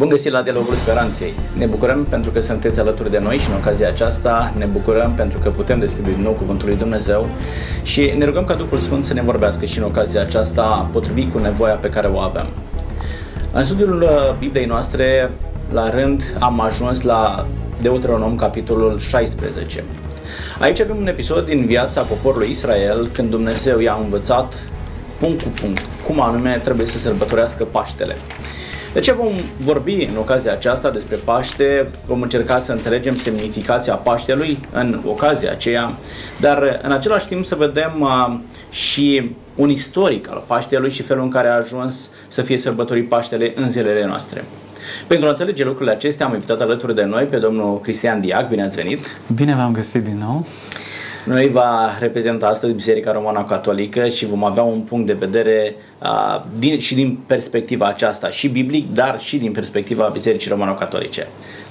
Bun găsit la Dialogul Speranței! Ne bucurăm pentru că sunteți alături de noi și în ocazia aceasta ne bucurăm pentru că putem deschide din nou Cuvântul lui Dumnezeu și ne rugăm ca Duhul Sfânt să ne vorbească și în ocazia aceasta potrivit cu nevoia pe care o avem. În studiul uh, Bibliei noastre, la rând, am ajuns la Deuteronom, capitolul 16. Aici avem un episod din viața poporului Israel când Dumnezeu i-a învățat punct cu punct cum anume trebuie să sărbătorească Paștele. De ce vom vorbi în ocazia aceasta despre Paște? Vom încerca să înțelegem semnificația Paștelui în ocazia aceea, dar în același timp să vedem uh, și un istoric al Paștelui și felul în care a ajuns să fie sărbătorit Paștele în zilele noastre. Pentru a înțelege lucrurile acestea, am invitat alături de noi pe domnul Cristian Diac. Bine ați venit! Bine v-am găsit din nou! Noi va reprezenta astăzi Biserica Romana Catolică și vom avea un punct de vedere uh, din, și din perspectiva aceasta, și biblic, dar și din perspectiva Bisericii Romano Catolice.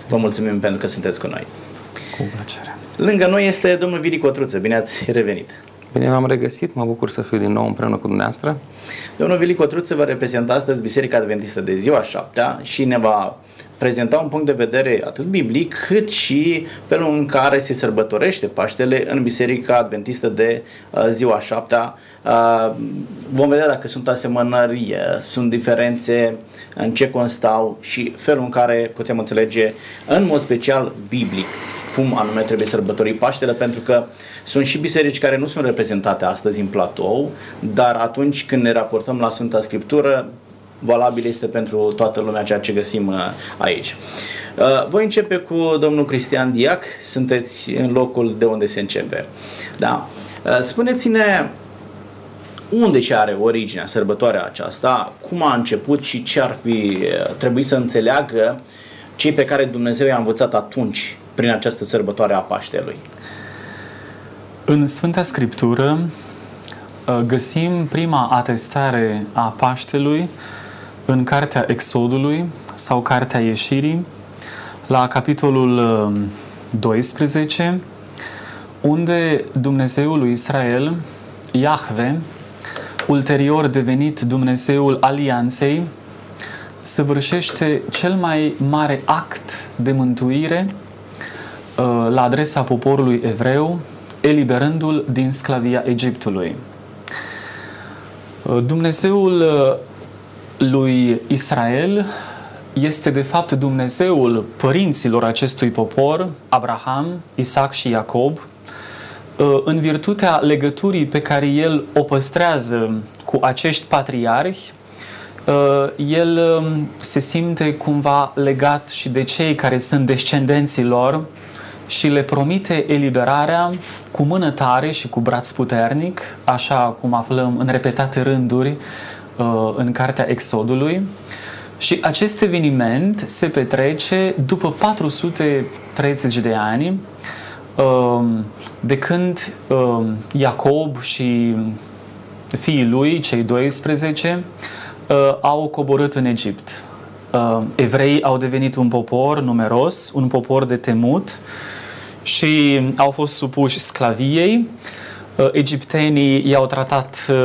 Vă mulțumim pentru că sunteți cu noi. Cu plăcere. Lângă noi este domnul Vili Cotruță. Bine ați revenit! Bine v-am regăsit, mă bucur să fiu din nou împreună cu dumneavoastră. Domnul Vili Cotruță va reprezenta astăzi Biserica Adventistă de ziua șaptea și ne va prezenta un punct de vedere atât biblic, cât și felul în care se sărbătorește Paștele în Biserica Adventistă de uh, ziua șaptea. Uh, vom vedea dacă sunt asemănări, uh, sunt diferențe, în ce constau și felul în care putem înțelege în mod special biblic cum anume trebuie sărbători Paștele, pentru că sunt și biserici care nu sunt reprezentate astăzi în platou, dar atunci când ne raportăm la Sfânta Scriptură, valabil este pentru toată lumea ceea ce găsim uh, aici. Uh, voi începe cu domnul Cristian Diac, sunteți în locul de unde se începe. Da. Uh, spuneți-ne unde și are originea sărbătoarea aceasta, cum a început și ce ar fi trebuit să înțeleagă cei pe care Dumnezeu i-a învățat atunci prin această sărbătoare a Paștelui. În Sfânta Scriptură găsim prima atestare a Paștelui în Cartea Exodului sau Cartea Ieșirii, la capitolul 12, um, unde Dumnezeul lui Israel, Iahve, ulterior devenit Dumnezeul Alianței, săvârșește cel mai mare act de mântuire uh, la adresa poporului evreu, eliberându-l din sclavia Egiptului. Uh, Dumnezeul uh, lui Israel este de fapt Dumnezeul părinților acestui popor, Abraham, Isaac și Iacob, uh, în virtutea legăturii pe care el o păstrează cu acești patriarhi, uh, el um, se simte cumva legat și de cei care sunt descendenții lor și le promite eliberarea cu mână tare și cu braț puternic, așa cum aflăm în repetate rânduri Uh, în cartea Exodului și acest eveniment se petrece după 430 de ani um, de când um, Iacob și fiii lui, cei 12, uh, au coborât în Egipt. Uh, evreii au devenit un popor numeros, un popor de temut și au fost supuși sclaviei Uh, egiptenii i-au tratat uh,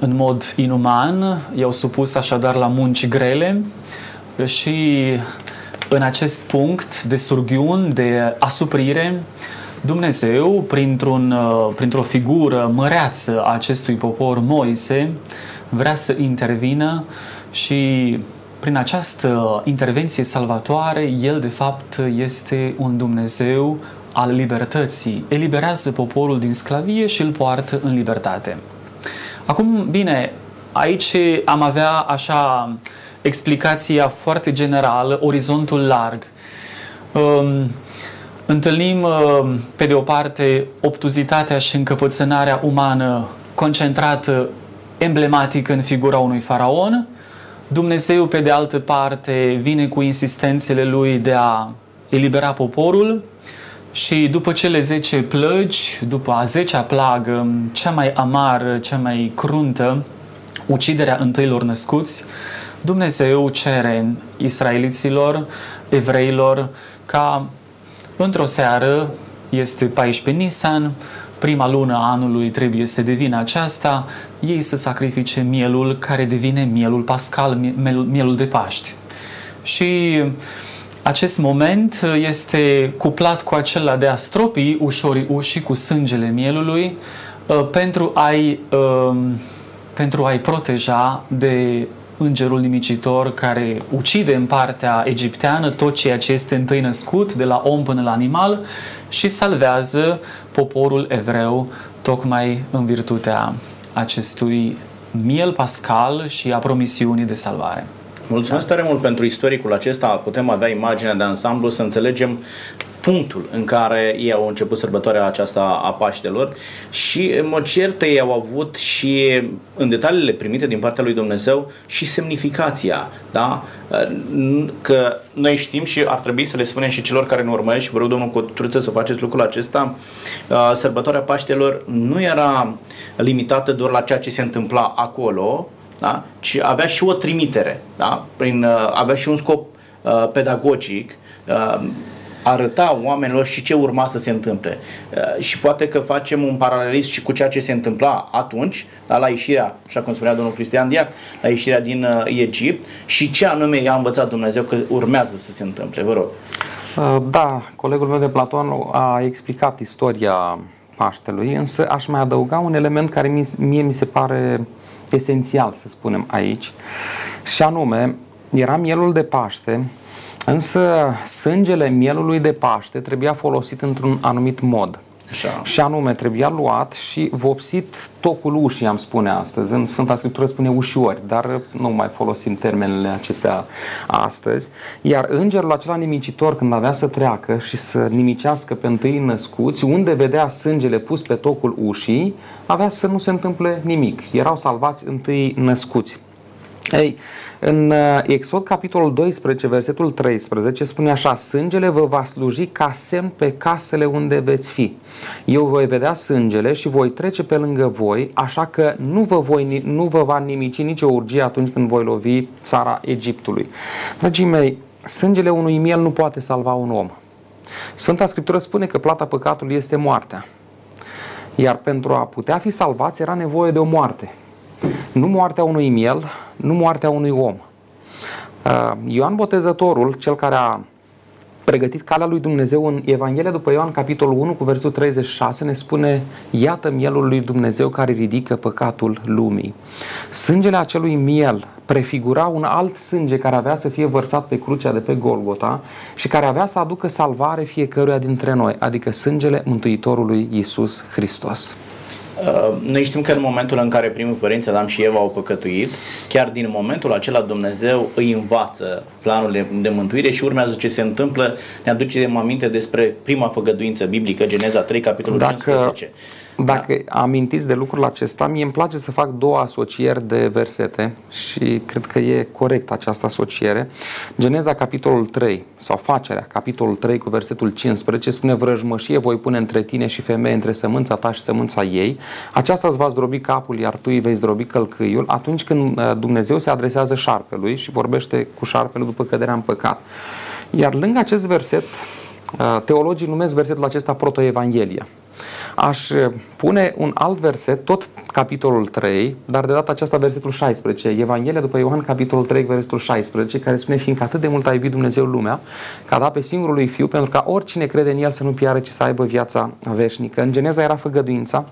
în mod inuman, i-au supus așadar la munci grele. Și în acest punct de surghiun, de asuprire, Dumnezeu, printr-un, uh, printr-o figură măreață a acestui popor, Moise, vrea să intervină și prin această intervenție salvatoare, El de fapt este un Dumnezeu al libertății, eliberează poporul din sclavie și îl poartă în libertate. Acum, bine, aici am avea așa explicația foarte generală, orizontul larg. Um, întâlnim, um, pe de o parte, obtuzitatea și încăpățânarea umană concentrată emblematic în figura unui faraon. Dumnezeu, pe de altă parte, vine cu insistențele lui de a elibera poporul, și după cele 10 plăgi, după a 10-a plagă, cea mai amară, cea mai cruntă, uciderea întâilor născuți, Dumnezeu cere israeliților, evreilor, ca într-o seară, este 14 Nisan, prima lună a anului trebuie să devină aceasta, ei să sacrifice mielul care devine mielul pascal, mielul, mielul de Paști. și acest moment este cuplat cu acela de a stropi ușorii ușii cu sângele mielului uh, pentru a-i, um, pentru a-i proteja de îngerul nimicitor care ucide în partea egipteană tot ceea ce este întâi născut, de la om până la animal, și salvează poporul evreu tocmai în virtutea acestui miel pascal și a promisiunii de salvare. Mulțumesc tare mult pentru istoricul acesta. Putem avea imaginea de ansamblu să înțelegem punctul în care ei au început sărbătoarea aceasta a Paștelor și în mod cert ei au avut și în detaliile primite din partea lui Dumnezeu și semnificația, da? Că noi știm și ar trebui să le spunem și celor care ne urmăresc și vă rog domnul Cotruță să faceți lucrul acesta, sărbătoarea Paștelor nu era limitată doar la ceea ce se întâmpla acolo, da? ci avea și o trimitere, da? Prin, avea și un scop pedagogic arăta oamenilor și ce urma să se întâmple. Uh, și poate că facem un paralelism și cu ceea ce se întâmpla atunci, da, la ieșirea, așa cum spunea domnul Cristian Diac, la ieșirea din uh, Egipt și ce anume i-a învățat Dumnezeu că urmează să se întâmple. Vă rog. Uh, da, colegul meu de Platon a explicat istoria Paștelui, însă aș mai adăuga un element care mie mi se pare esențial, să spunem aici, și anume, era mielul de Paște Însă sângele mielului de Paște trebuia folosit într-un anumit mod. Așa. Și anume, trebuia luat și vopsit tocul ușii, am spune astăzi. În Sfânta Scriptură spune ușiori, dar nu mai folosim termenele acestea astăzi. Iar îngerul acela nimicitor, când avea să treacă și să nimicească pe întâi născuți, unde vedea sângele pus pe tocul ușii, avea să nu se întâmple nimic. Erau salvați întâi născuți. Ei, în uh, Exod, capitolul 12, versetul 13, spune așa, sângele vă va sluji ca semn pe casele unde veți fi. Eu voi vedea sângele și voi trece pe lângă voi, așa că nu vă, voi, nu vă va nimici nicio urgie atunci când voi lovi țara Egiptului. Dragii mei, sângele unui miel nu poate salva un om. Sfânta Scriptură spune că plata păcatului este moartea. Iar pentru a putea fi salvați era nevoie de o moarte. Nu moartea unui miel, nu moartea unui om. Uh, Ioan Botezătorul, cel care a pregătit calea lui Dumnezeu în Evanghelia după Ioan, capitolul 1, cu versetul 36, ne spune Iată mielul lui Dumnezeu care ridică păcatul lumii. Sângele acelui miel prefigura un alt sânge care avea să fie vărsat pe crucea de pe Golgota și care avea să aducă salvare fiecăruia dintre noi, adică sângele Mântuitorului Isus Hristos. Uh, noi știm că în momentul în care primul părinți Adam și Eva au păcătuit, chiar din momentul acela Dumnezeu îi învață planul de mântuire și urmează ce se întâmplă. Ne aduce de aminte despre prima făgăduință biblică, Geneza 3, capitolul Dacă 15. Dacă da. amintiți de lucrul acesta, mie îmi place să fac două asocieri de versete și cred că e corect această asociere. Geneza capitolul 3 sau facerea capitolul 3 cu versetul 15 spune vrăjmășie voi pune între tine și femeie între sămânța ta și sămânța ei. Aceasta îți va zdrobi capul, iar tu îi vei zdrobi călcâiul atunci când uh, Dumnezeu se adresează șarpelui și vorbește cu șarpele după căderea în păcat. Iar lângă acest verset, uh, teologii numesc versetul acesta protoevanghelia. Aș eh, pune un alt verset, tot capitolul 3, dar de data aceasta versetul 16, Evanghelia după Ioan, capitolul 3, versetul 16, care spune, fiindcă atât de mult a iubit Dumnezeu lumea, că a dat pe singurul lui Fiu, pentru ca oricine crede în El să nu piară, ci să aibă viața veșnică. În Geneza era făgăduința,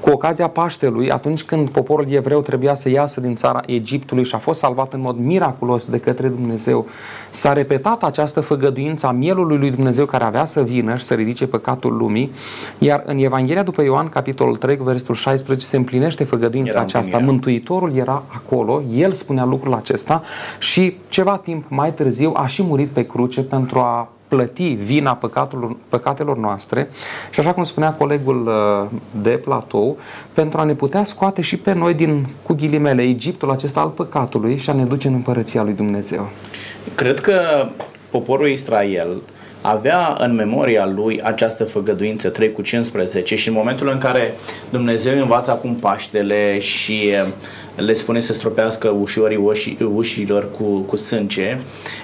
cu ocazia Paștelui, atunci când poporul evreu trebuia să iasă din țara Egiptului și a fost salvat în mod miraculos de către Dumnezeu, s-a repetat această făgăduință a mielului lui Dumnezeu care avea să vină și să ridice păcatul lumii, iar în Evanghelia după Ioan, capitolul 3, versetul 16, se împlinește făgăduința era aceasta. Mântuitorul era acolo, el spunea lucrul acesta și ceva timp mai târziu a și murit pe cruce pentru a plăti vina păcatelor, păcatelor noastre și așa cum spunea colegul uh, de platou, pentru a ne putea scoate și pe noi din, cu ghilimele, Egiptul acesta al păcatului și a ne duce în împărăția lui Dumnezeu. Cred că poporul Israel avea în memoria lui această făgăduință 3 cu 15 și în momentul în care Dumnezeu învață acum Paștele și uh, le spune să stropească ușorii ușilor cu, cu sânge,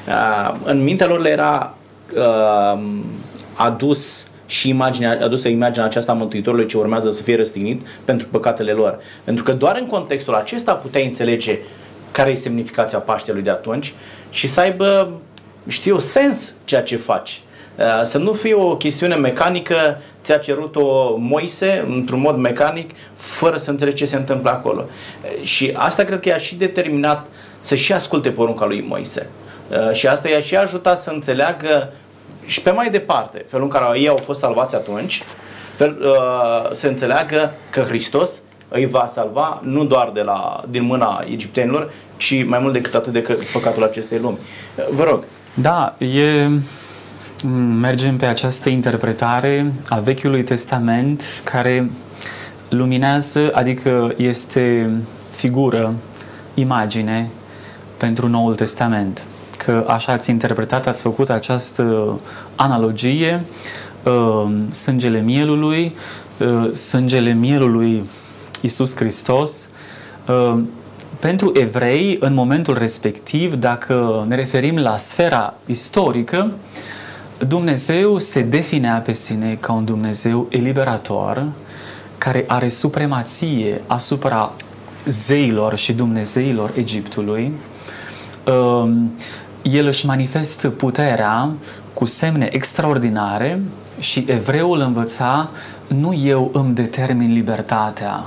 uh, în mintea lor le era uh, adus și imaginea, adusă imaginea aceasta a Mântuitorului ce urmează să fie răstignit pentru păcatele lor. Pentru că doar în contextul acesta puteai înțelege care e semnificația Paștelui de atunci și să aibă, știu, sens ceea ce faci. Uh, să nu fie o chestiune mecanică, ți-a cerut-o Moise într-un mod mecanic, fără să înțelegi ce se întâmplă acolo. Uh, și asta cred că i-a și determinat să și asculte porunca lui Moise. Uh, și asta i-a și ajutat să înțeleagă și pe mai departe, felul în care ei au fost salvați atunci, fel, să înțeleagă că Hristos îi va salva nu doar de la, din mâna egiptenilor, ci mai mult decât atât de păcatul acestei lumi. Vă rog. Da, e mergem pe această interpretare a Vechiului Testament care luminează, adică este figură, imagine pentru Noul Testament. Că așa ați interpretat, ați făcut această analogie, uh, sângele mielului, uh, sângele mielului Isus Hristos, uh, pentru evrei, în momentul respectiv, dacă ne referim la sfera istorică, Dumnezeu se definea pe sine ca un Dumnezeu eliberator care are supremație asupra zeilor și dumnezeilor Egiptului. Um, el își manifestă puterea cu semne extraordinare și evreul învăța nu eu îmi determin libertatea,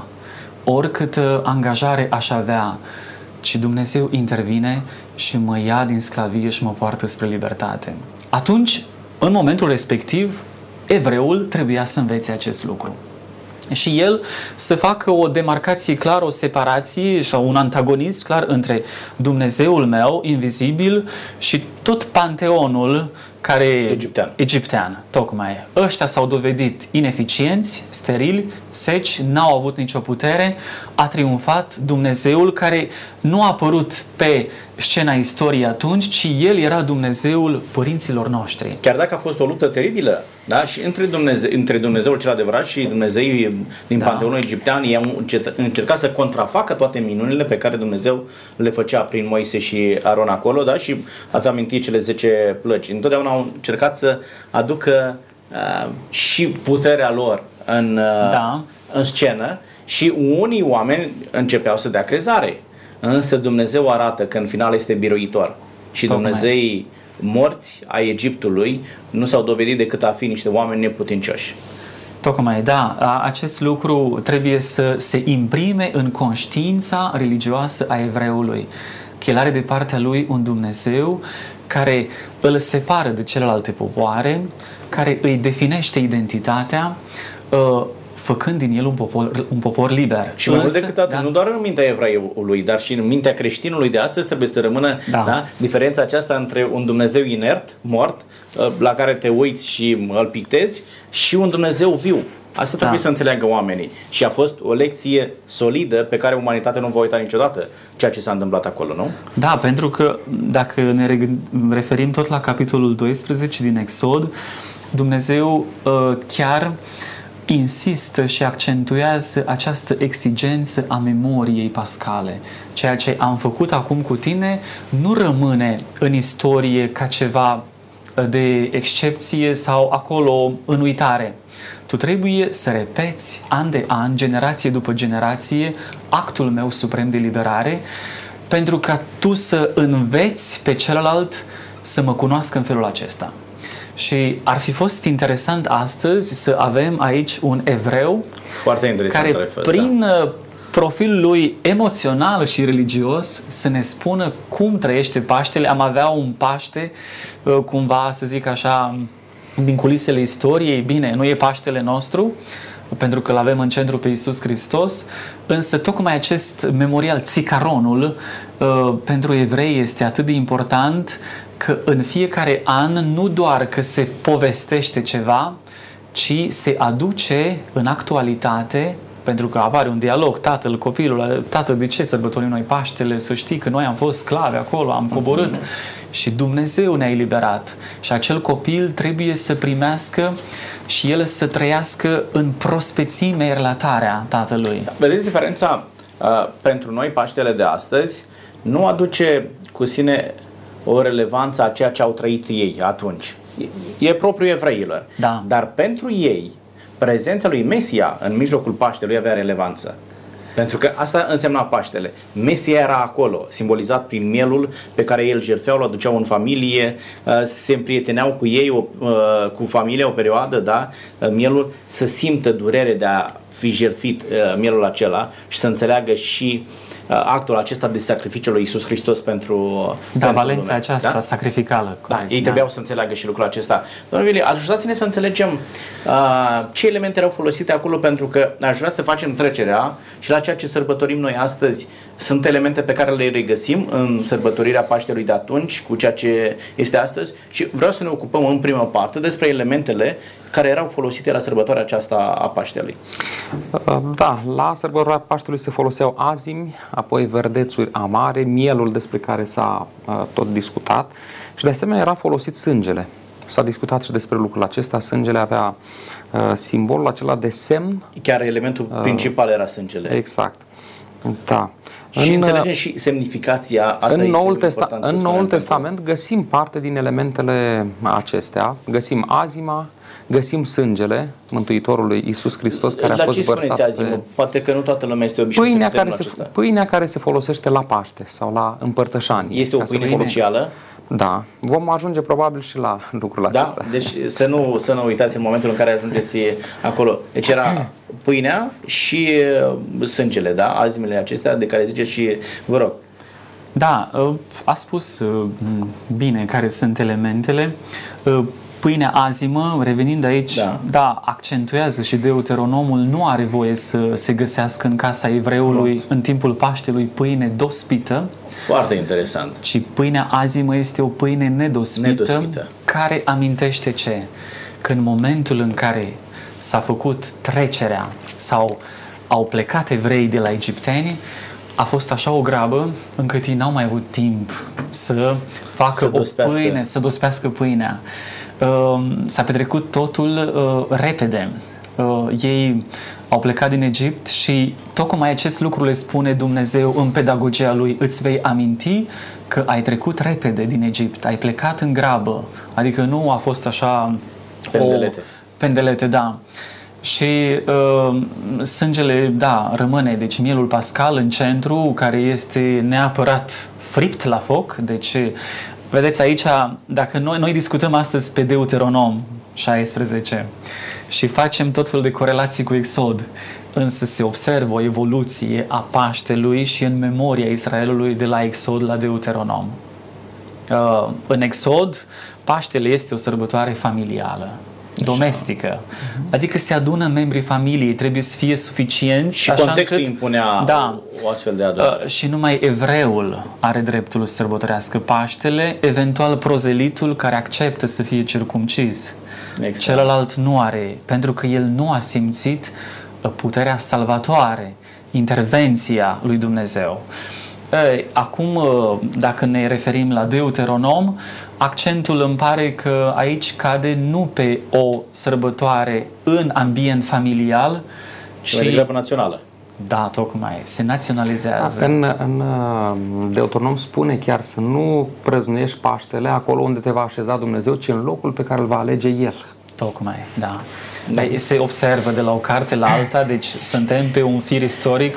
oricâtă angajare aș avea, ci Dumnezeu intervine și mă ia din sclavie și mă poartă spre libertate. Atunci în momentul respectiv, evreul trebuia să învețe acest lucru. Și el să facă o demarcație clară, o separație sau un antagonism clar între Dumnezeul meu, invizibil, și tot panteonul care egiptean. egiptean, tocmai. Ăștia s-au dovedit ineficienți, sterili, seci, n-au avut nicio putere, a triumfat Dumnezeul care nu a apărut pe scena istoriei atunci, ci El era Dumnezeul părinților noștri. Chiar dacă a fost o luptă teribilă, da? și între, Dumneze- între Dumnezeul cel adevărat și Dumnezeii din da. Panteonul Egiptean, ei au încercat să contrafacă toate minunile pe care Dumnezeu le făcea prin Moise și Aron acolo, da? și ați amintit cele 10 plăci. Întotdeauna au încercat să aducă uh, și puterea lor în, uh, da. în scenă și unii oameni începeau să dea crezare. Însă Dumnezeu arată că în final este biruitor și Tocmai. Dumnezeii morți a Egiptului nu s-au dovedit decât a fi niște oameni neputincioși. Tocmai, da. Acest lucru trebuie să se imprime în conștiința religioasă a evreului. Că el are de partea lui un Dumnezeu care îl separă de celelalte popoare, care îi definește identitatea, uh, făcând din el un popor, un popor liber. Și mai mult decât atât, da. nu doar în mintea evreului, dar și în mintea creștinului de astăzi trebuie să rămână da. Da, diferența aceasta între un Dumnezeu inert, mort, uh, la care te uiți și îl pictezi, și un Dumnezeu viu. Asta trebuie da. să înțeleagă oamenii. Și a fost o lecție solidă pe care umanitatea nu va uita niciodată ceea ce s-a întâmplat acolo, nu? Da, pentru că dacă ne referim tot la capitolul 12 din Exod, Dumnezeu uh, chiar insistă și accentuează această exigență a memoriei pascale. Ceea ce am făcut acum cu tine nu rămâne în istorie ca ceva de excepție sau acolo în uitare. Tu trebuie să repeți an de an, generație după generație, actul meu suprem de liberare, pentru ca tu să înveți pe celălalt să mă cunoască în felul acesta. Și ar fi fost interesant astăzi să avem aici un evreu Foarte interesant care prin da. profilul lui emoțional și religios să ne spună cum trăiește Paștele. Am avea un Paște uh, cumva, să zic așa, din culisele istoriei. Bine, nu e Paștele nostru, pentru că îl avem în centru pe Iisus Hristos, însă tocmai acest memorial, țicaronul, uh, pentru evrei este atât de important că în fiecare an nu doar că se povestește ceva, ci se aduce în actualitate pentru că apare un dialog, tatăl, copilul, tată, de ce sărbătorim noi Paștele? Să știi că noi am fost sclavi acolo, am coborât mm-hmm. și Dumnezeu ne-a eliberat. Și acel copil trebuie să primească și el să trăiască în prospețime relatarea tatălui. Vedeți diferența? Uh, pentru noi Paștele de astăzi nu aduce cu sine o relevanță a ceea ce au trăit ei atunci. E, e propriu evreilor. Da. Dar pentru ei, prezența lui Mesia în mijlocul Paștelui avea relevanță. Pentru că asta însemna Paștele. Mesia era acolo, simbolizat prin mielul pe care el jertfeau, îl aduceau în familie, uh, se împrieteneau cu ei, o, uh, cu familia o perioadă, da? Uh, mielul să simtă durere de a fi jertfit mielul acela și să înțeleagă și uh, Uh, actul acesta de sacrificiu lui Isus Hristos pentru Da, pentru valența lume. aceasta da? sacrificală. Da, corect, ei trebuiau să înțeleagă și lucrul acesta. Domnul Vili, ajutați-ne să înțelegem uh, ce elemente erau folosite acolo, pentru că aș vrea să facem trecerea și la ceea ce sărbătorim noi astăzi sunt elemente pe care le regăsim în sărbătorirea Paștelui de atunci, cu ceea ce este astăzi și vreau să ne ocupăm în prima parte despre elementele care erau folosite la sărbătoarea aceasta a Paștelui. Uh, Da, la sărbătoarea Paștelui se foloseau azimi, apoi verdețuri amare, mielul despre care s-a uh, tot discutat și de asemenea era folosit sângele. S-a discutat și despre lucrul acesta. Sângele avea uh, simbolul acela de semn. Chiar elementul principal era sângele. Exact. Da. Și În, uh, înțelegem și semnificația asta în este Noul, important Testa- să în spunem Noul pentru- Testament găsim parte din elementele acestea. Găsim azima, găsim sângele Mântuitorului Isus Hristos care a La fost ce spuneți vărsat azi? pe- mă? Poate că nu toată lumea este obișnuită Pâinea cu care, termenul se, acesta. pâinea care se folosește la Paște sau la împărtășanie. Este o ca să pâine folosim. specială? Da. Vom ajunge probabil și la lucrul Da? acesta. Deci să nu, să nu uitați în momentul în care ajungeți acolo. Deci era pâinea și uh, sângele, da? Azimile acestea de care ziceți și vă rog. Da, uh, a spus uh, bine care sunt elementele. Uh, Pâinea azimă, revenind aici, Da. da, accentuează și Deuteronomul nu are voie să se găsească în casa evreului în timpul Paștelui pâine dospită, Foarte interesant. ci pâinea azimă este o pâine nedospită, Nedospită. care amintește ce? Că în momentul în care s-a făcut trecerea sau au plecat evrei de la egipteni, a fost așa o grabă încât ei n-au mai avut timp să facă Să o dospească. pâine, să dospească pâinea. Uh, s-a petrecut totul uh, repede. Uh, ei au plecat din Egipt și tocmai acest lucru le spune Dumnezeu în pedagogia lui, îți vei aminti că ai trecut repede din Egipt, ai plecat în grabă, adică nu a fost așa Pendelete. o pendelete, da. Și uh, sângele, da, rămâne, deci mielul pascal în centru, care este neapărat fript la foc, deci vedeți aici, dacă noi, noi discutăm astăzi pe Deuteronom 16 și facem tot felul de corelații cu Exod, însă se observă o evoluție a Paștelui și în memoria Israelului de la Exod la Deuteronom. Uh, în Exod, Paștele este o sărbătoare familială, domestică. Adică se adună membrii familiei, trebuie să fie suficienți. Și așa contextul încât- impunea da, o astfel de adunare. Uh, și numai evreul are dreptul să sărbătorească Paștele, eventual prozelitul care acceptă să fie circumcis. Exact. Celălalt nu are, pentru că el nu a simțit uh, puterea salvatoare, intervenția lui Dumnezeu. Ei, acum, uh, dacă ne referim la Deuteronom, accentul îmi pare că aici cade nu pe o sărbătoare în ambient familial, Și mai degrabă națională. da, tocmai, se naționalizează. În, în uh, Deuteronom spune chiar să nu prăznuiești Paștele acolo unde te va așeza Dumnezeu, ci în locul pe care îl va alege El. Tocmai, da. Păi, Se observă de la o carte la alta, deci suntem pe un fir istoric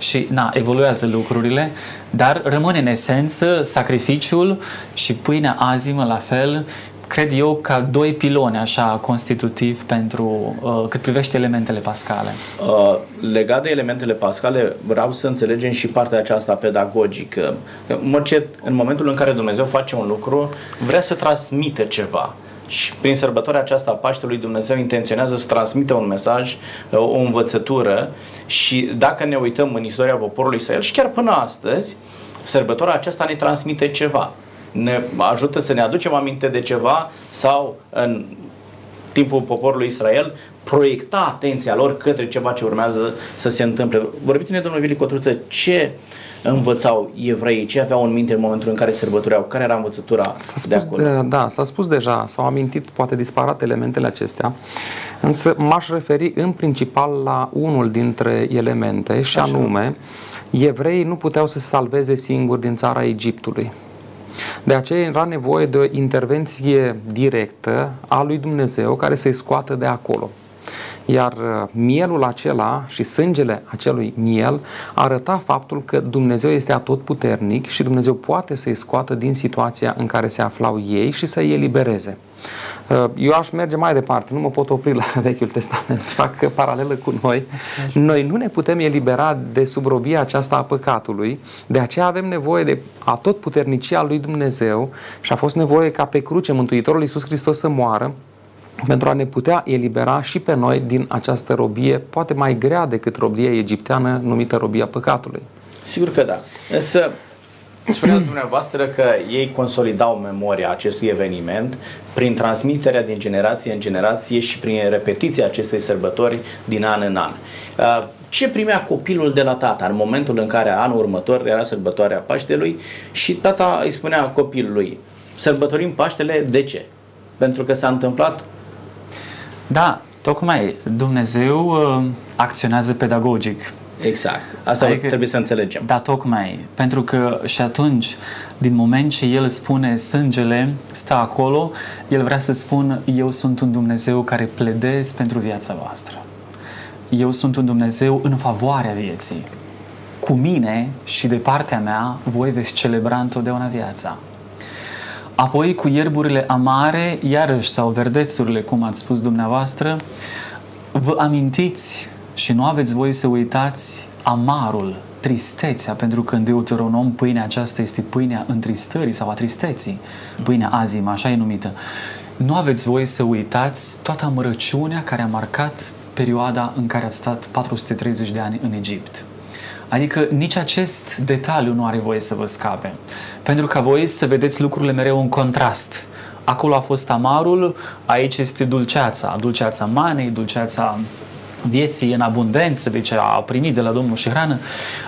și na, evoluează lucrurile, dar rămâne în esență sacrificiul și pâinea azimă la fel, cred eu, ca doi piloni așa constitutiv pentru uh, cât privește elementele pascale. Uh, legat de elementele pascale, vreau să înțelegem și partea aceasta pedagogică. Că, Mă cet, în momentul în care Dumnezeu face un lucru, vrea să transmite ceva. Și prin sărbătoarea aceasta a Paștelui Dumnezeu intenționează să transmită un mesaj, uh, o învățătură și dacă ne uităm în istoria poporului Israel și chiar până astăzi, sărbătoarea aceasta ne transmite ceva. Ne ajută să ne aducem aminte de ceva sau în timpul poporului Israel proiecta atenția lor către ceva ce urmează să se întâmple. Vorbiți-ne, domnul Vili Cotruță, ce învățau evreii, ce aveau în minte în momentul în care sărbătoreau, care era învățătura S-a de spus, acolo? de, da, s-a spus deja, s-au amintit poate disparat elementele acestea, însă m-aș referi în principal la unul dintre elemente și Așa. anume, evreii nu puteau să se salveze singuri din țara Egiptului. De aceea era nevoie de o intervenție directă a lui Dumnezeu care să-i scoată de acolo. Iar uh, mielul acela și sângele acelui miel arăta faptul că Dumnezeu este atotputernic și Dumnezeu poate să-i scoată din situația în care se aflau ei și să-i elibereze. Uh, eu aș merge mai departe, nu mă pot opri la Vechiul Testament, fac paralelă cu noi. Noi nu ne putem elibera de subrobia aceasta a păcatului, de aceea avem nevoie de atotputernicia lui Dumnezeu și a fost nevoie ca pe cruce Mântuitorul Iisus Hristos să moară pentru a ne putea elibera și pe noi din această robie, poate mai grea decât robia egipteană numită robia păcatului. Sigur că da. Însă, spuneați dumneavoastră că ei consolidau memoria acestui eveniment prin transmiterea din generație în generație și prin repetiția acestei sărbători din an în an. Uh, ce primea copilul de la tata în momentul în care anul următor era sărbătoarea Paștelui și tata îi spunea copilului, sărbătorim Paștele, de ce? Pentru că s-a întâmplat da, tocmai Dumnezeu uh, acționează pedagogic. Exact. Asta adică, trebuie să înțelegem. Da, tocmai. Pentru că și atunci, din moment ce El spune sângele stă acolo, El vrea să spună eu sunt un Dumnezeu care pledez pentru viața voastră. Eu sunt un Dumnezeu în favoarea vieții. Cu mine și de partea mea voi veți celebra întotdeauna viața. Apoi cu ierburile amare, iarăși, sau verdețurile, cum ați spus dumneavoastră, vă amintiți și nu aveți voie să uitați amarul, tristețea, pentru că în Deuteronom pâinea aceasta este pâinea întristării sau a tristeții, pâinea azim, așa e numită. Nu aveți voie să uitați toată amărăciunea care a marcat perioada în care a stat 430 de ani în Egipt. Adică nici acest detaliu nu are voie să vă scape. Pentru că voi să vedeți lucrurile mereu în contrast. Acolo a fost amarul, aici este dulceața. Dulceața manei, dulceața vieții în abundență, deci a primit de la Domnul și hrană.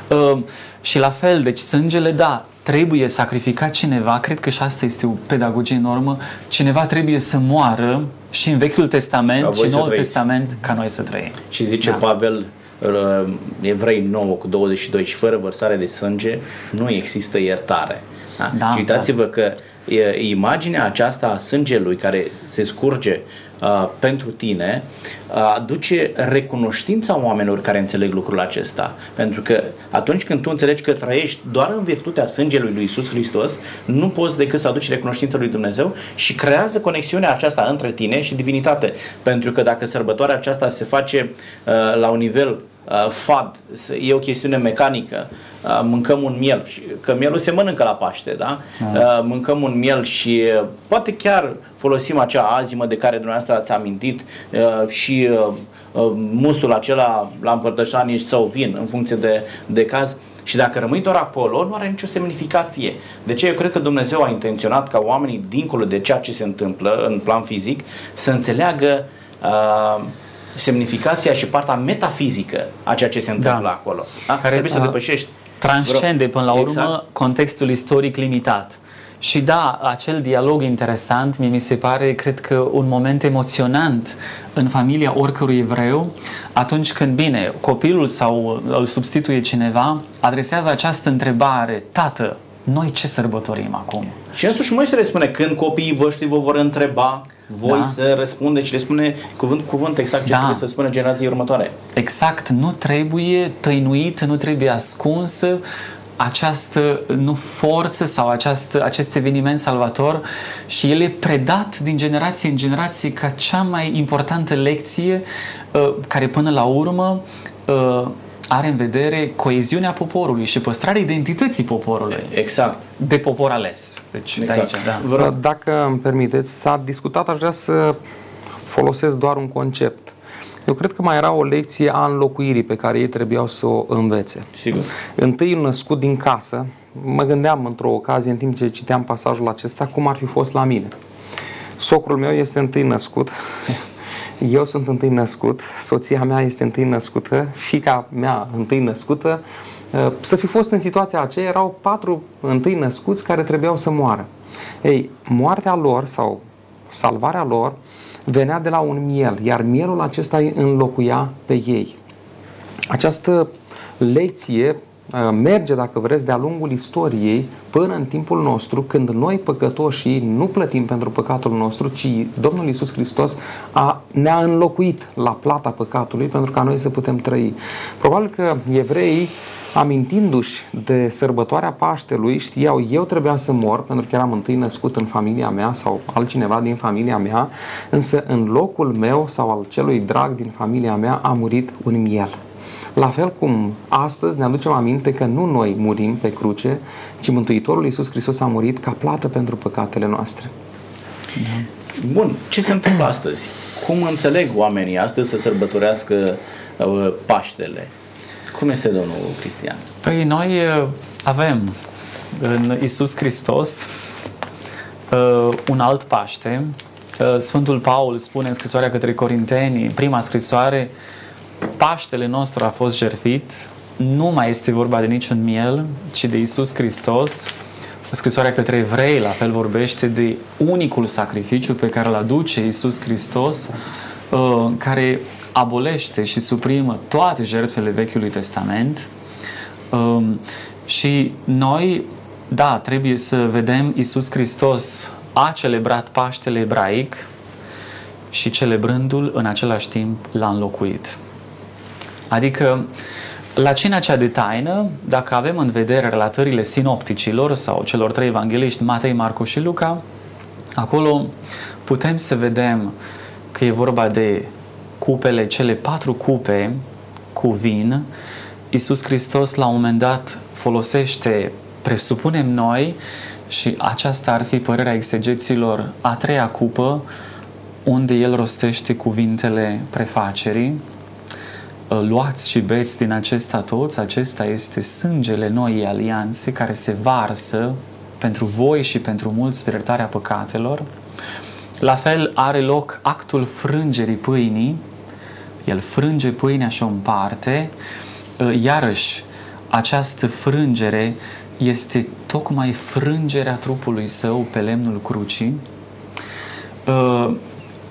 Uh, și la fel, deci sângele, da, trebuie sacrificat cineva, cred că și asta este o pedagogie enormă, cineva trebuie să moară și în Vechiul Testament și în Noul Testament ca noi să trăim. Și zice da. Pavel, Evrei 9 cu 22 și fără vărsare de sânge nu există iertare. Da? Da, și uitați-vă da. că e, imaginea aceasta a sângelui care se scurge uh, pentru tine uh, aduce recunoștința oamenilor care înțeleg lucrul acesta. Pentru că atunci când tu înțelegi că trăiești doar în virtutea sângelui lui Isus Hristos, nu poți decât să aduci recunoștința lui Dumnezeu și creează conexiunea aceasta între tine și divinitate. Pentru că dacă sărbătoarea aceasta se face uh, la un nivel uh, fad, e o chestiune mecanică, uh, mâncăm un miel, că mielul se mănâncă la Paște, da? Uh, mâncăm un miel și uh, poate chiar folosim acea azimă de care dumneavoastră ați amintit uh, și uh, uh, mustul acela la împărtășanie sau vin, în funcție de, de caz. Și dacă rămâi doar acolo, nu are nicio semnificație. De ce eu cred că Dumnezeu a intenționat ca oamenii, dincolo de ceea ce se întâmplă în plan fizic, să înțeleagă uh, semnificația și partea metafizică a ceea ce se întâmplă da. acolo. Da? Care trebuie să depășești. Transcende până la urmă exact. contextul istoric limitat. Și da, acel dialog interesant, mi se pare, cred că un moment emoționant în familia oricărui evreu, atunci când, bine, copilul sau îl substituie cineva, adresează această întrebare, tată, noi ce sărbătorim acum? Și însuși Moise spune, când copiii voștri vă vor întreba, voi da. să răspundeți le spune cuvânt cuvânt exact ce da. trebuie să spună generației următoare. Exact, nu trebuie tăinuit, nu trebuie ascunsă această nu forță sau această, acest eveniment salvator și el e predat din generație în generație ca cea mai importantă lecție uh, care până la urmă uh, are în vedere coeziunea poporului și păstrarea identității poporului. Exact. De popor ales. Deci, exact. de aici, da. Dacă îmi permiteți, s-a discutat, aș vrea să folosesc doar un concept. Eu cred că mai era o lecție a înlocuirii pe care ei trebuiau să o învețe. Sigur. Întâi născut din casă, mă gândeam într-o ocazie, în timp ce citeam pasajul acesta, cum ar fi fost la mine. Socrul meu este întâi născut, eu sunt întâi născut, soția mea este întâi născută, fica mea întâi născută. Să fi fost în situația aceea, erau patru întâi născuți care trebuiau să moară. Ei, moartea lor sau salvarea lor venea de la un miel, iar mielul acesta îi înlocuia pe ei. Această lecție uh, merge, dacă vreți, de-a lungul istoriei până în timpul nostru, când noi păcătoșii nu plătim pentru păcatul nostru, ci Domnul Isus Hristos a, ne-a înlocuit la plata păcatului pentru ca noi să putem trăi. Probabil că evreii amintindu-și de sărbătoarea Paștelui, știau, eu trebuia să mor pentru că eram întâi născut în familia mea sau altcineva din familia mea, însă în locul meu sau al celui drag din familia mea a murit un miel. La fel cum astăzi ne aducem aminte că nu noi murim pe cruce, ci Mântuitorul Iisus Hristos a murit ca plată pentru păcatele noastre. Bun, ce se întâmplă astăzi? Cum înțeleg oamenii astăzi să sărbătorească uh, Paștele? Cum este domnul Cristian? Păi noi uh, avem în Isus Hristos uh, un alt Paște. Uh, Sfântul Paul spune în scrisoarea către Corinteni, prima scrisoare, Paștele nostru a fost jertfit, nu mai este vorba de niciun miel, ci de Isus Hristos. Scrisoarea către evrei la fel vorbește de unicul sacrificiu pe care îl aduce Isus Hristos, care abolește și suprimă toate jertfele Vechiului Testament um, și noi, da, trebuie să vedem Isus Hristos a celebrat Paștele ebraic și celebrându-l în același timp l-a înlocuit. Adică la cina cea de taină, dacă avem în vedere relatările sinopticilor sau celor trei evangeliști, Matei, Marcu și Luca, acolo putem să vedem că e vorba de cupele, cele patru cupe cu vin, Iisus Hristos la un moment dat folosește, presupunem noi, și aceasta ar fi părerea exegeților, a treia cupă, unde el rostește cuvintele prefacerii, luați și beți din acesta toți, acesta este sângele noii alianțe care se varsă pentru voi și pentru mulți spre iertarea păcatelor. La fel are loc actul frângerii pâinii, el frânge pâinea și o împarte, ă, iarăși această frângere este tocmai frângerea trupului său pe lemnul crucii.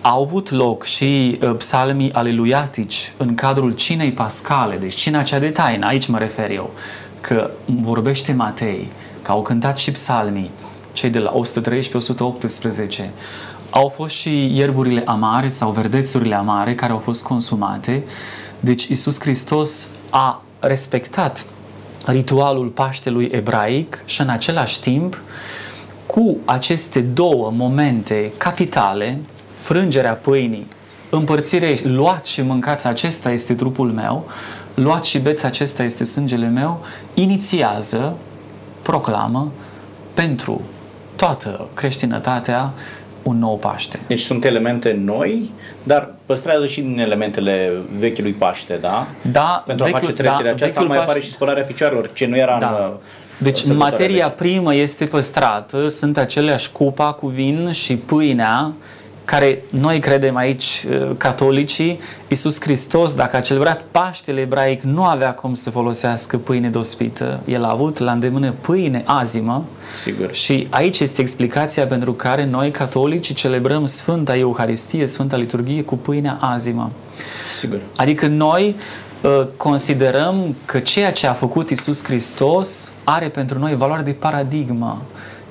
Ă, au avut loc și ă, psalmii aleluiatici în cadrul cinei pascale, deci cina cea de taină, aici mă refer eu, că vorbește Matei, că au cântat și psalmii, cei de la 113-118, au fost și ierburile amare sau verdețurile amare care au fost consumate. Deci Isus Hristos a respectat ritualul Paștelui ebraic și în același timp cu aceste două momente capitale, frângerea pâinii, împărțire, luați și mâncați, acesta este trupul meu, luați și beți, acesta este sângele meu, inițiază, proclamă pentru toată creștinătatea un nou Paște. Deci sunt elemente noi, dar păstrează și din elementele vechiului Paște, da? Da. Pentru vechiul, a face trecerea da, aceasta mai Paște... apare și spălarea picioarelor, ce nu era da. în uh, deci materia veche. primă este păstrată, sunt aceleași cupa cu vin și pâinea care noi credem aici, uh, catolicii, Iisus Hristos, dacă a celebrat Paștele ebraic, nu avea cum să folosească pâine dospită. El a avut la îndemână pâine azimă. Sigur. Și aici este explicația pentru care noi, catolicii, celebrăm Sfânta Euharistie, Sfânta Liturghie cu pâinea azimă. Sigur. Adică noi uh, considerăm că ceea ce a făcut Iisus Hristos are pentru noi valoare de paradigmă.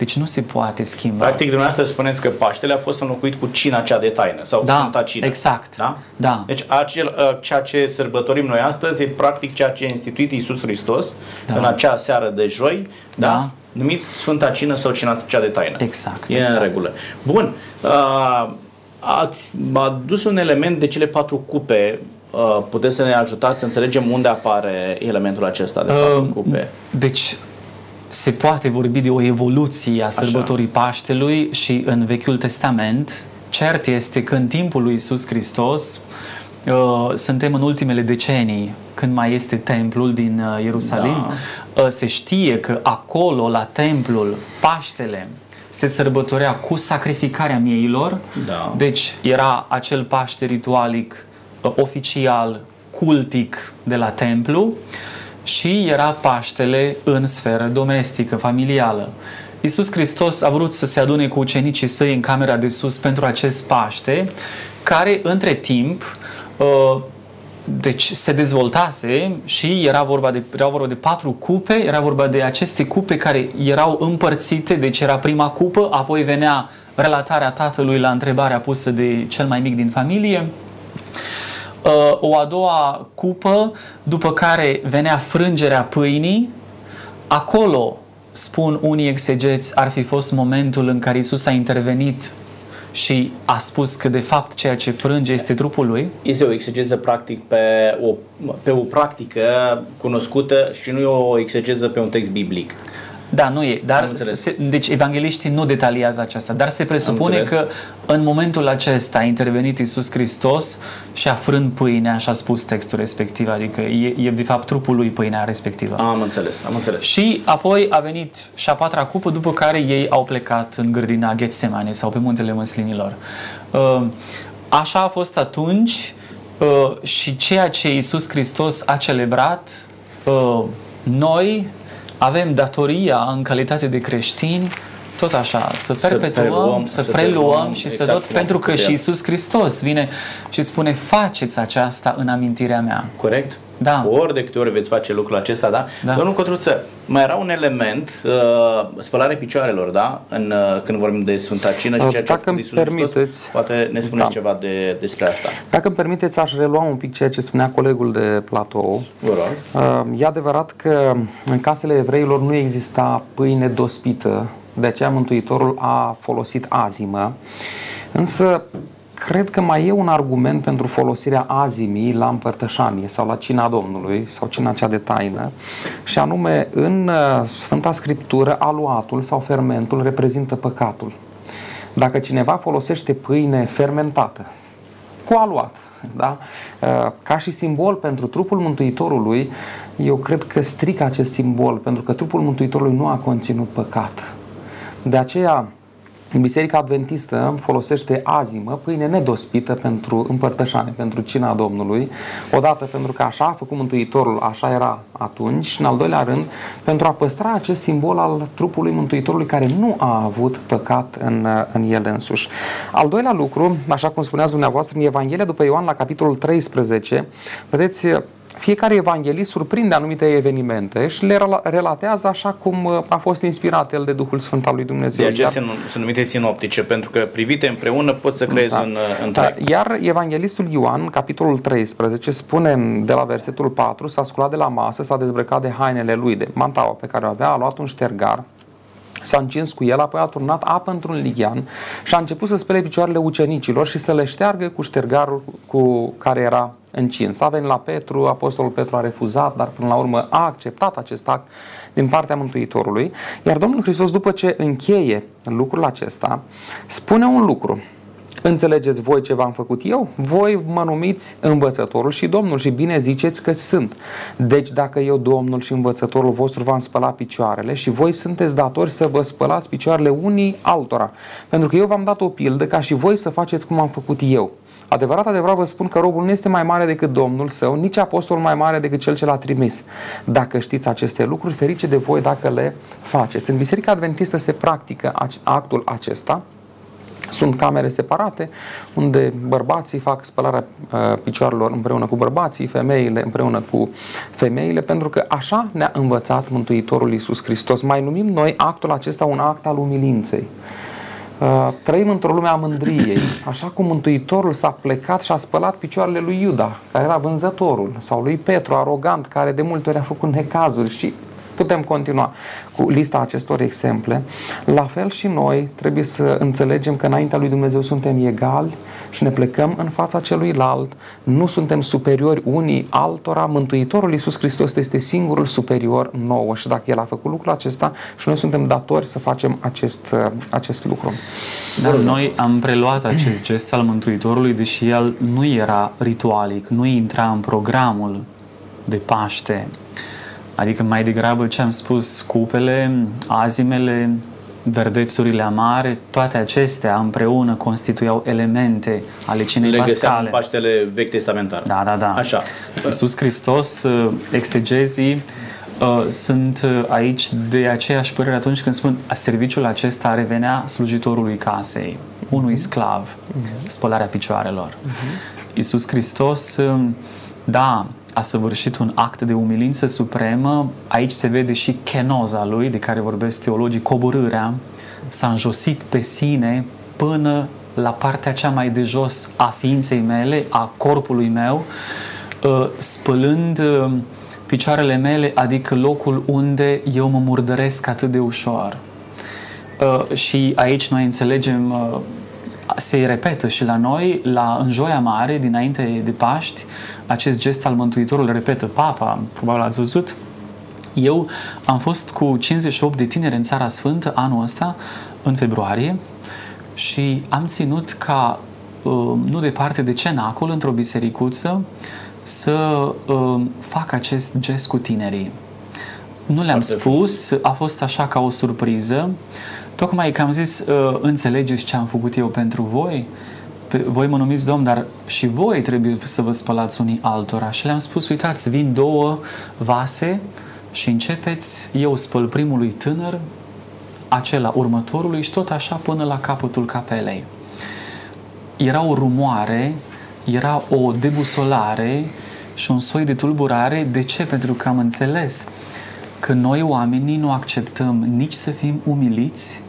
Deci nu se poate schimba. Practic, dumneavoastră spuneți că Paștele a fost înlocuit cu cina cea de taină sau da, Sfânta Cină. exact. Da? da. Deci acel, ă, ceea ce sărbătorim noi astăzi e practic ceea ce a instituit Iisus Hristos da. în acea seară de joi, da? da? numit Sfânta Cină sau Cina cea de taină. Exact. E exact. în regulă. Bun. Uh, ați adus un element de cele patru cupe Uh, puteți să ne ajutați să înțelegem unde apare elementul acesta de patru uh, cupe? Deci, se poate vorbi de o evoluție a sărbătorii Așa. Paștelui și în Vechiul Testament. Cert este că în timpul lui Isus Hristos uh, suntem în ultimele decenii, când mai este templul din uh, Ierusalim. Da. Uh, se știe că acolo, la templul, Paștele, se sărbătorea cu sacrificarea mieilor. Da. Deci era acel Paște ritualic uh, oficial, cultic de la templu. Uh, și era Paștele în sferă domestică, familială. Iisus Hristos a vrut să se adune cu ucenicii săi în camera de sus pentru acest Paște, care între timp uh, deci se dezvoltase și era vorba, de, era vorba de patru cupe, era vorba de aceste cupe care erau împărțite, deci era prima cupă, apoi venea relatarea tatălui la întrebarea pusă de cel mai mic din familie, uh, o a doua cupă, după care venea frângerea pâinii, acolo, spun unii exegeți, ar fi fost momentul în care Isus a intervenit și a spus că de fapt ceea ce frânge este trupul lui? Este o exegeză practic pe o, pe o practică cunoscută și nu e o exegeză pe un text biblic. Da, nu e. Dar se, deci evangeliștii nu detaliază aceasta, dar se presupune că în momentul acesta a intervenit Isus Hristos și a frânt pâinea, așa a spus textul respectiv, adică e, e de fapt trupul lui pâinea respectivă. Am înțeles, am înțeles. Și apoi a venit și a patra cupă, după care ei au plecat în grădina Ghetsemane sau pe muntele măslinilor. Uh, așa a fost atunci uh, și ceea ce Isus Hristos a celebrat, uh, noi avem datoria în calitate de creștini tot așa, să perpetuăm, să preluăm, să, să preluăm și exact să tot, pentru că și Isus Hristos vine și spune faceți aceasta în amintirea mea. Corect? Da. Ori de câte ori veți face lucrul acesta, da? da. Domnul Cotruță, mai era un element, uh, spălare picioarelor, da? În, uh, când vorbim de Sfânta Cină și ceea ce Dacă a spus permiteți, Hristos, poate ne spuneți da. ceva de, despre asta. Dacă îmi permiteți, aș relua un pic ceea ce spunea colegul de platou. Vă rog. Uh, e adevărat că în casele evreilor nu exista pâine dospită, de aceea Mântuitorul a folosit azimă. Însă Cred că mai e un argument pentru folosirea azimii la împărtășanie sau la cina Domnului sau cina cea de taină și anume în uh, Sfânta Scriptură aluatul sau fermentul reprezintă păcatul. Dacă cineva folosește pâine fermentată cu aluat, da? Uh, ca și simbol pentru trupul Mântuitorului, eu cred că strică acest simbol, pentru că trupul Mântuitorului nu a conținut păcat. De aceea, Biserica Adventistă folosește azimă, pâine nedospită pentru împărtășane, pentru cina Domnului, odată pentru că așa a făcut Mântuitorul, așa era atunci, și în al doilea rând, pentru a păstra acest simbol al trupului Mântuitorului care nu a avut păcat în, în el însuși. Al doilea lucru, așa cum spuneați dumneavoastră, în Evanghelia după Ioan la capitolul 13, vedeți, fiecare evanghelist surprinde anumite evenimente și le relatează așa cum uh, a fost inspirat el de Duhul Sfânt al lui Dumnezeu. De aceea Iar... sunt numite sinoptice, pentru că privite împreună pot să creezi da. un uh, întreg. Da. Iar evanghelistul Ioan, capitolul 13, spune de la versetul 4, s-a sculat de la masă, s-a dezbrăcat de hainele lui, de mantaua pe care o avea, a luat un ștergar, S-a încins cu el, apoi a turnat apă într-un lighean și a început să spele picioarele ucenicilor și să le șteargă cu ștergarul cu care era încins. A venit la Petru, Apostolul Petru a refuzat, dar până la urmă a acceptat acest act din partea Mântuitorului. Iar Domnul Hristos, după ce încheie lucrul acesta, spune un lucru. Înțelegeți voi ce v-am făcut eu? Voi mă numiți învățătorul și Domnul și bine ziceți că sunt. Deci dacă eu, Domnul și învățătorul vostru, v-am spălat picioarele și voi sunteți datori să vă spălați picioarele unii altora. Pentru că eu v-am dat o pildă ca și voi să faceți cum am făcut eu. Adevărat, adevărat vă spun că robul nu este mai mare decât Domnul său, nici apostolul mai mare decât cel ce l-a trimis. Dacă știți aceste lucruri, ferice de voi dacă le faceți. În Biserica Adventistă se practică actul acesta, sunt camere separate unde bărbații fac spălarea uh, picioarelor împreună cu bărbații, femeile împreună cu femeile, pentru că așa ne-a învățat Mântuitorul Iisus Hristos. Mai numim noi actul acesta un act al umilinței. Uh, trăim într-o lume a mândriei, așa cum Mântuitorul s-a plecat și a spălat picioarele lui Iuda, care era vânzătorul, sau lui Petru, arogant, care de multe ori a făcut necazuri și putem continua cu lista acestor exemple. La fel și noi trebuie să înțelegem că înaintea lui Dumnezeu suntem egali și ne plecăm în fața celuilalt, nu suntem superiori unii altora, Mântuitorul Iisus Hristos este singurul superior nouă și dacă El a făcut lucrul acesta și noi suntem datori să facem acest, acest lucru. Dar noi am preluat acest gest al Mântuitorului, deși el nu era ritualic, nu intra în programul de Paște. Adică mai degrabă ce am spus, cupele, azimele, verdețurile amare, toate acestea împreună constituiau elemente ale cinei Le pascale. în Paștele vechi testamentar. Da, da, da. Așa. Iisus Hristos, uh, exegezii, uh, sunt uh, aici de aceeași părere atunci când spun serviciul acesta revenea slujitorului casei, unui sclav, uh-huh. spălarea picioarelor. Uh-huh. Iisus Hristos Da, a săvârșit un act de umilință supremă. Aici se vede și chenoza lui, de care vorbesc teologii, coborârea. S-a înjosit pe sine până la partea cea mai de jos a ființei mele, a corpului meu, uh, spălând uh, picioarele mele, adică locul unde eu mă murdăresc atât de ușor. Uh, și aici noi înțelegem, se repetă și la noi, la Înjoia Mare, dinainte de Paști, acest gest al Mântuitorului, repetă Papa, probabil ați văzut, eu am fost cu 58 de tineri în Țara Sfântă anul ăsta, în februarie, și am ținut ca, um, nu departe de cenacul, într-o bisericuță, să um, fac acest gest cu tinerii. Nu le-am Foarte spus, frumos. a fost așa ca o surpriză. Tocmai că am zis, uh, înțelegeți ce am făcut eu pentru voi? voi mă numiți domn, dar și voi trebuie să vă spălați unii altora. Și le-am spus, uitați, vin două vase și începeți, eu spăl primului tânăr, acela următorului și tot așa până la capătul capelei. Era o rumoare, era o debusolare și un soi de tulburare. De ce? Pentru că am înțeles că noi oamenii nu acceptăm nici să fim umiliți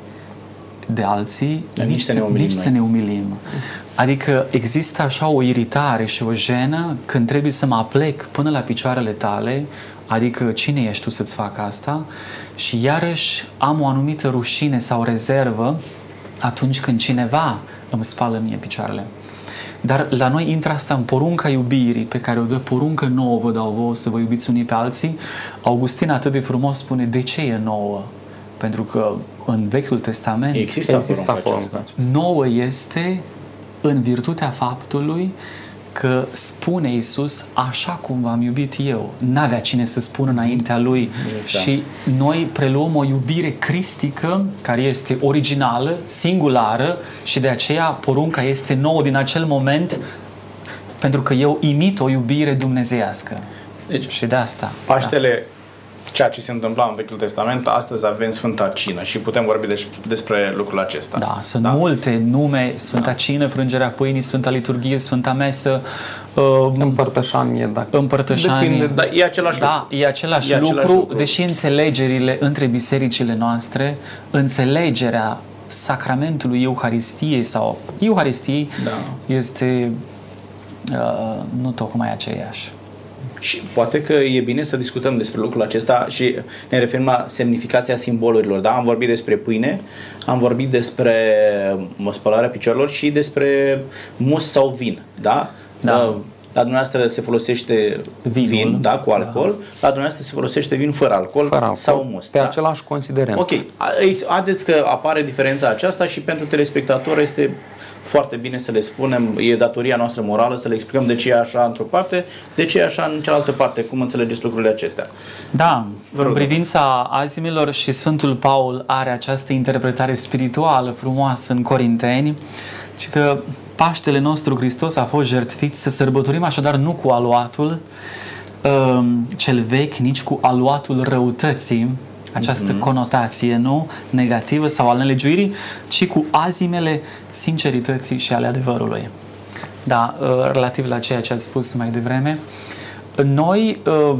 de alții, nici, nici, să, ne umilim, nici să ne umilim. Adică există așa o iritare și o jenă când trebuie să mă aplec până la picioarele tale, adică cine ești tu să-ți fac asta, și iarăși am o anumită rușine sau rezervă atunci când cineva îmi spală mie picioarele. Dar la noi intră asta în porunca iubirii pe care o dă poruncă nouă vă dau vouă să vă iubiți unii pe alții. Augustin atât de frumos spune de ce e nouă? Pentru că în Vechiul Testament există, există porunca aceasta. Nouă este în virtutea faptului că spune Isus așa cum v-am iubit eu. N-avea cine să spună înaintea lui exact. și noi preluăm o iubire cristică care este originală, singulară și de aceea porunca este nouă din acel moment pentru că eu imit o iubire dumnezeiască. Deci, și de asta. Paștele da ceea ce se întâmpla în Vechiul Testament, astăzi avem Sfânta Cină și putem vorbi de- despre lucrul acesta. Da, sunt da? multe nume, Sfânta da. Cină, frângerea pâinii, Sfânta Liturghie, Sfânta Mesă, uh, împărtășanie, dacă împărtășanie. Depinde, da, e același da, lucru. E același, e lucru, același lucru, deși înțelegerile între bisericile noastre, înțelegerea sacramentului Euharistiei sau Euharistiei da. este uh, nu tocmai aceeași. Și poate că e bine să discutăm despre lucrul acesta și ne referim la semnificația simbolurilor. Da? Am vorbit despre pâine, am vorbit despre spălarea picioarelor și despre mus sau vin. Da? da. La, la dumneavoastră se folosește Vinul, vin, da, cu alcool, da. la dumneavoastră se folosește vin fără alcool, fără alcool sau mus. Pe da? același considerent. Ok, haideți că apare diferența aceasta și pentru telespectator este foarte bine să le spunem, e datoria noastră morală să le explicăm de ce e așa într-o parte, de ce e așa în cealaltă parte, cum înțelegeți lucrurile acestea. Da, Vă în privința azimilor și Sfântul Paul are această interpretare spirituală frumoasă în Corinteni, și că Paștele nostru Hristos a fost jertfit să sărbătorim așadar nu cu aluatul um, cel vechi, nici cu aluatul răutății, această mm-hmm. conotație nu negativă sau al nelegiuirii, ci cu azimele sincerității și ale adevărului. Da, uh, relativ la ceea ce ați spus mai devreme, noi uh,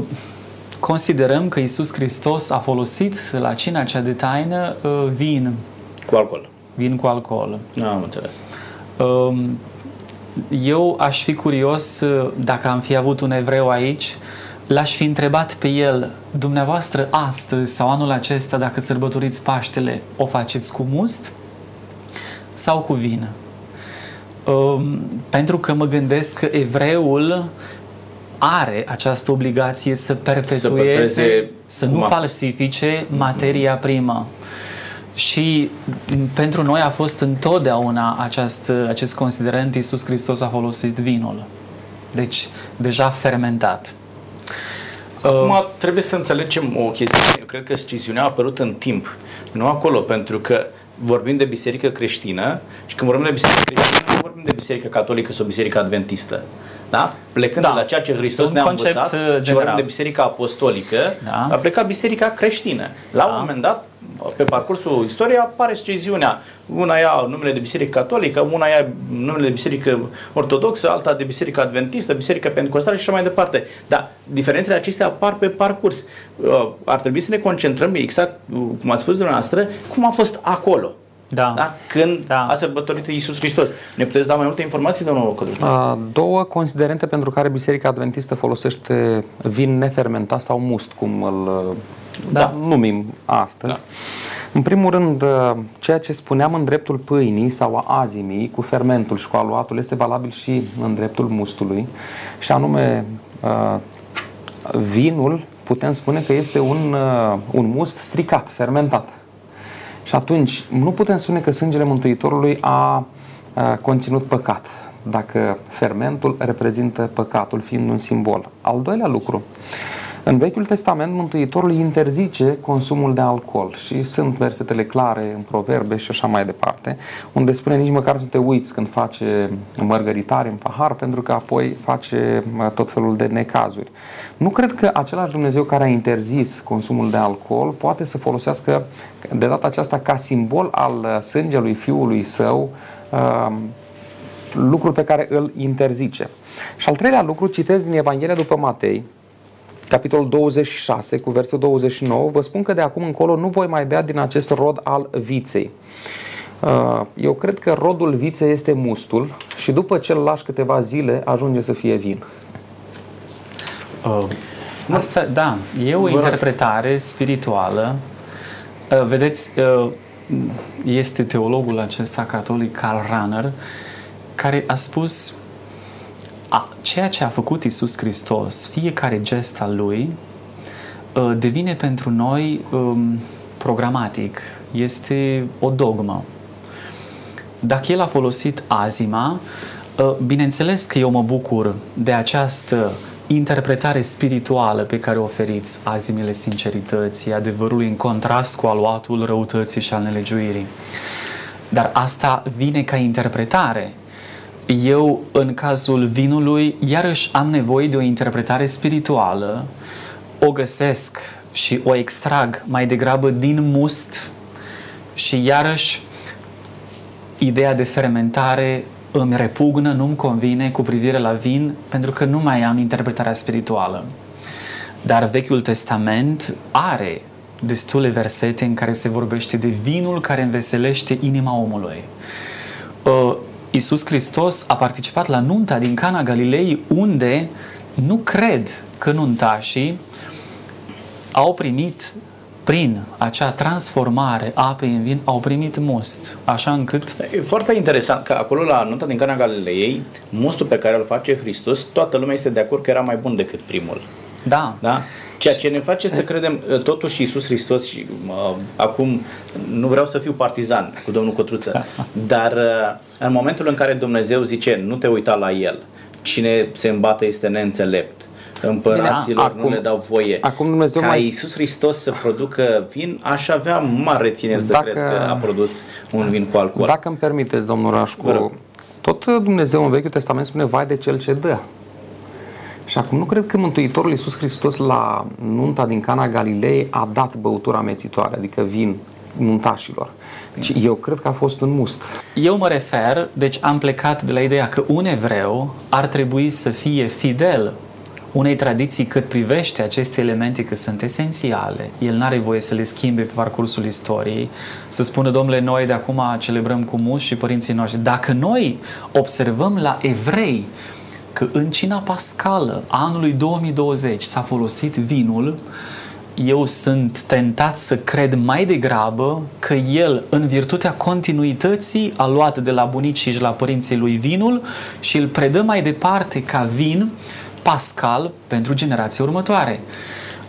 considerăm că Isus Hristos a folosit la cina cea de taină uh, vin. Cu alcool. Vin cu alcool. Nu am înțeles. Um, eu aș fi curios dacă am fi avut un evreu aici l-aș fi întrebat pe el, dumneavoastră astăzi sau anul acesta, dacă sărbătoriți Paștele, o faceți cu must sau cu vină? Um, pentru că mă gândesc că evreul are această obligație să perpetueze, să, să nu falsifice materia primă. Și pentru noi a fost întotdeauna acest, acest considerent, Iisus Hristos a folosit vinul. Deci, deja fermentat. Acum uh, trebuie să înțelegem o chestie. Eu cred că sciziunea a apărut în timp, nu acolo, pentru că vorbim de biserică creștină și când vorbim de biserică creștină, nu vorbim de biserică catolică sau biserică adventistă. Da? Plecând da. de la ceea ce Hristos Un ne-a învățat uh, și vorbim de biserica apostolică, da. a plecat biserica creștină. La da. un moment dat, pe parcursul istoriei apare sciziunea. Una ia numele de biserică catolică, una ia numele de biserică ortodoxă, alta de biserică adventistă, biserică pentecostală și așa mai departe. Dar diferențele acestea apar pe parcurs. Uh, ar trebui să ne concentrăm exact, uh, cum ați spus dumneavoastră, cum a fost acolo. Da. Da? Când Da. a sărbătorit Iisus Hristos. Ne puteți da mai multe informații, domnul Codruță? Uh, Două considerente pentru care Biserica Adventistă folosește vin nefermentat sau must, cum îl Da. da. numim astăzi. Da. În primul rând, uh, ceea ce spuneam în dreptul pâinii sau a azimii cu fermentul și cu aluatul este valabil și în dreptul mustului și anume uh, vinul putem spune că este un, uh, un must stricat, fermentat. Și atunci nu putem spune că sângele Mântuitorului a, a conținut păcat, dacă fermentul reprezintă păcatul, fiind un simbol. Al doilea lucru, în Vechiul Testament Mântuitorul interzice consumul de alcool și sunt versetele clare în proverbe și așa mai departe, unde spune nici măcar să te uiți când face mărgăritare în pahar, pentru că apoi face mă, tot felul de necazuri. Nu cred că același Dumnezeu care a interzis consumul de alcool poate să folosească de data aceasta ca simbol al uh, sângelui fiului său uh, lucrul pe care îl interzice. Și al treilea lucru, citesc din Evanghelia după Matei, capitolul 26, cu versetul 29, vă spun că de acum încolo nu voi mai bea din acest rod al viței. Uh, Eu cred că rodul viței este mustul și după ce îl lași câteva zile ajunge să fie vin. Uh, asta, da, e o Vă rog. interpretare spirituală. Uh, vedeți, uh, este teologul acesta catolic Karl Rahner care a spus a, ceea ce a făcut Isus Hristos, fiecare gest al lui, uh, devine pentru noi um, programatic, este o dogmă. Dacă el a folosit azima, uh, bineînțeles că eu mă bucur de această interpretare spirituală pe care o oferiți azimile sincerității, adevărului în contrast cu aluatul răutății și al nelegiuirii. Dar asta vine ca interpretare. Eu, în cazul vinului, iarăși am nevoie de o interpretare spirituală, o găsesc și o extrag mai degrabă din must și iarăși ideea de fermentare îmi repugnă, nu-mi convine cu privire la vin, pentru că nu mai am interpretarea spirituală. Dar Vechiul Testament are destule versete în care se vorbește de vinul care înveselește inima omului. Uh, Iisus Hristos a participat la nunta din Cana Galilei unde nu cred că nuntașii au primit prin acea transformare a apei în vin, au primit must, așa încât E foarte interesant că acolo la nunta din Cana Galilei, mustul pe care îl face Hristos, toată lumea este de acord că era mai bun decât primul. da, Da? Ceea ce ne face să credem uh, totuși Iisus Hristos și uh, acum nu vreau să fiu partizan cu domnul Cotruță, dar uh, în momentul în care Dumnezeu zice nu te uita la el, cine se îmbată este neînțelept, împăraților Bine, nu acum- le dau voie. acum Dumnezeu Ca mai- Iisus Hristos să producă vin, aș avea mare rețineri să Dacă- cred că a produs un vin cu alcool. Dacă îmi permiteți, domnul Vă Rașcu, rog. tot Dumnezeu în Vechiul Testament spune vai de cel ce dă. Și acum nu cred că Mântuitorul Iisus Hristos la nunta din Cana Galilei a dat băutura amețitoare, adică vin nuntașilor. Deci eu cred că a fost un must. Eu mă refer, deci am plecat de la ideea că un evreu ar trebui să fie fidel unei tradiții cât privește aceste elemente că sunt esențiale. El nu are voie să le schimbe pe parcursul istoriei, să spună, domnule, noi de acum celebrăm cu mus și părinții noștri. Dacă noi observăm la evrei că în cina pascală anului 2020 s-a folosit vinul, eu sunt tentat să cred mai degrabă că el, în virtutea continuității, a luat de la bunici și la părinții lui vinul și îl predă mai departe ca vin pascal pentru generația următoare.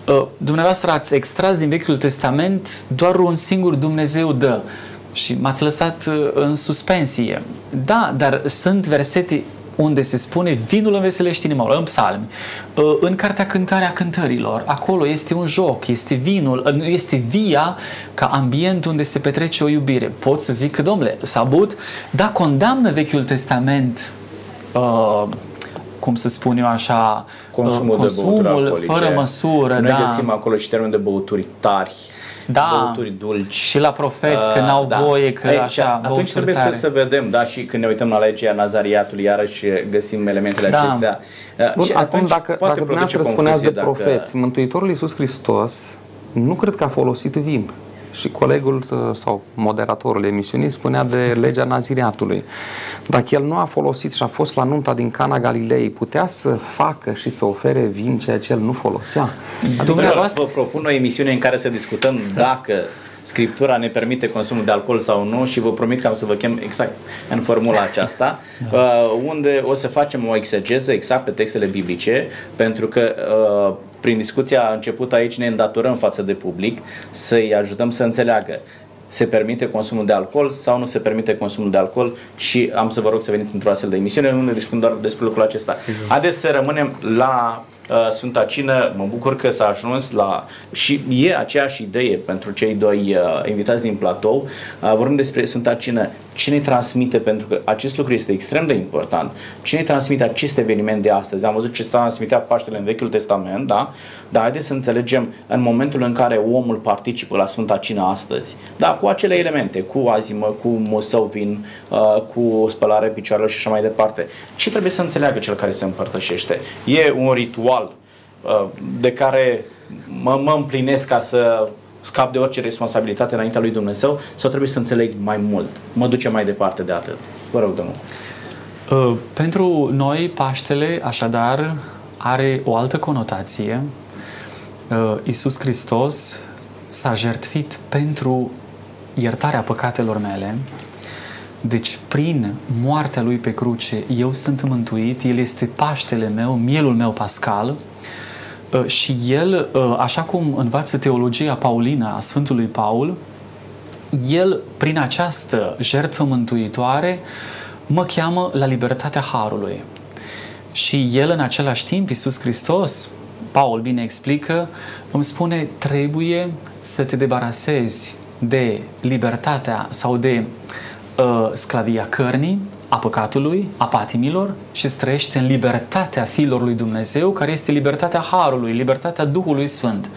Uh, Dumneavoastră ați extras din Vechiul Testament doar un singur Dumnezeu dă și m-ați lăsat uh, în suspensie. Da, dar sunt versete unde se spune vinul înveselește inima, în psalmi, Uh, în cartea Cântarea Cântărilor, acolo este un joc, este vinul, uh, este via ca ambient unde se petrece o iubire. Pot să zic că, domnule, sabut, da, condamnă Vechiul Testament uh, cum să spun eu așa, consumul, uh, de băuturi consumul alcoolice. fără măsură, Noi da. găsim acolo și termen de băuturi tari. Da. băuturi dulci. Și la profeți, că Uh, n-au da. voie, că Ei, așa, și Atunci băuturi trebuie să, tare. să vedem, da, și când ne uităm la legea Nazariatului, iarăși găsim elementele Da. acestea. Uh, Bun, și acum atunci dacă, poate dacă produce dumneavoastră spuneați de confuzie profeți, Mântuitorul Iisus Hristos nu cred că a folosit vin. Și colegul uh, sau moderatorul emisiunii spunea de legea nazireatului. Dacă el nu a folosit și a fost la nunta din Cana Galilei, putea să facă și să ofere vin ceea ce el nu folosea. Adică Dumneavoastră- vă propun o emisiune în care să discutăm dacă Scriptura ne permite consumul de alcool sau nu și vă promit că am să vă chem exact în formula aceasta, Da. uh, unde o să facem o exegeză exact pe textele biblice, pentru că uh, prin discuția început aici ne îndatorăm față de public să-i ajutăm să înțeleagă se permite consumul de alcool sau nu se permite consumul de alcool și am să vă rog să veniți într-o astfel de emisiune unde discutăm doar despre lucrul acesta. Haideți să rămânem la uh, Sfânta Cină, mă bucur că s-a ajuns la și e aceeași idee pentru cei doi uh, invitați din platou. Uh, vorbim despre Sfânta Cină. Cine transmite, pentru că acest lucru este extrem de important, cine transmite acest eveniment de astăzi? Am văzut ce transmitea Paștele în Vechiul Testament, da? Dar haideți să înțelegem în momentul în care omul participă la Sfânta Cină astăzi, da, cu acele elemente, cu azimă, cu musău vin, uh, cu spălare picioarelor și așa mai departe. Ce trebuie să înțeleagă cel care se împărtășește? E un ritual uh, de care mă, mă împlinesc ca să scap de orice responsabilitate înaintea lui Dumnezeu sau trebuie să înțeleg mai mult? Mă duce mai departe de atât. Vă rog, domnul. Uh, Pentru noi, Paștele, așadar, are o altă conotație. Uh, Iisus Hristos s-a jertfit pentru iertarea păcatelor mele. Deci, prin moartea Lui pe cruce, eu sunt mântuit, El este Paștele meu, mielul meu pascal, Uh, și El, uh, așa cum învață teologia paulină a Sfântului Paul, el, prin această jertfă mântuitoare, mă cheamă la libertatea Harului. Și El, în același timp, Iisus Hristos, Paul bine explică, îmi spune, trebuie să te debarasezi de libertatea sau de uh, sclavia cărnii, a păcatului, a patimilor și să trăiești în libertatea fiilor lui Dumnezeu, care este libertatea Harului, libertatea Duhului Sfânt.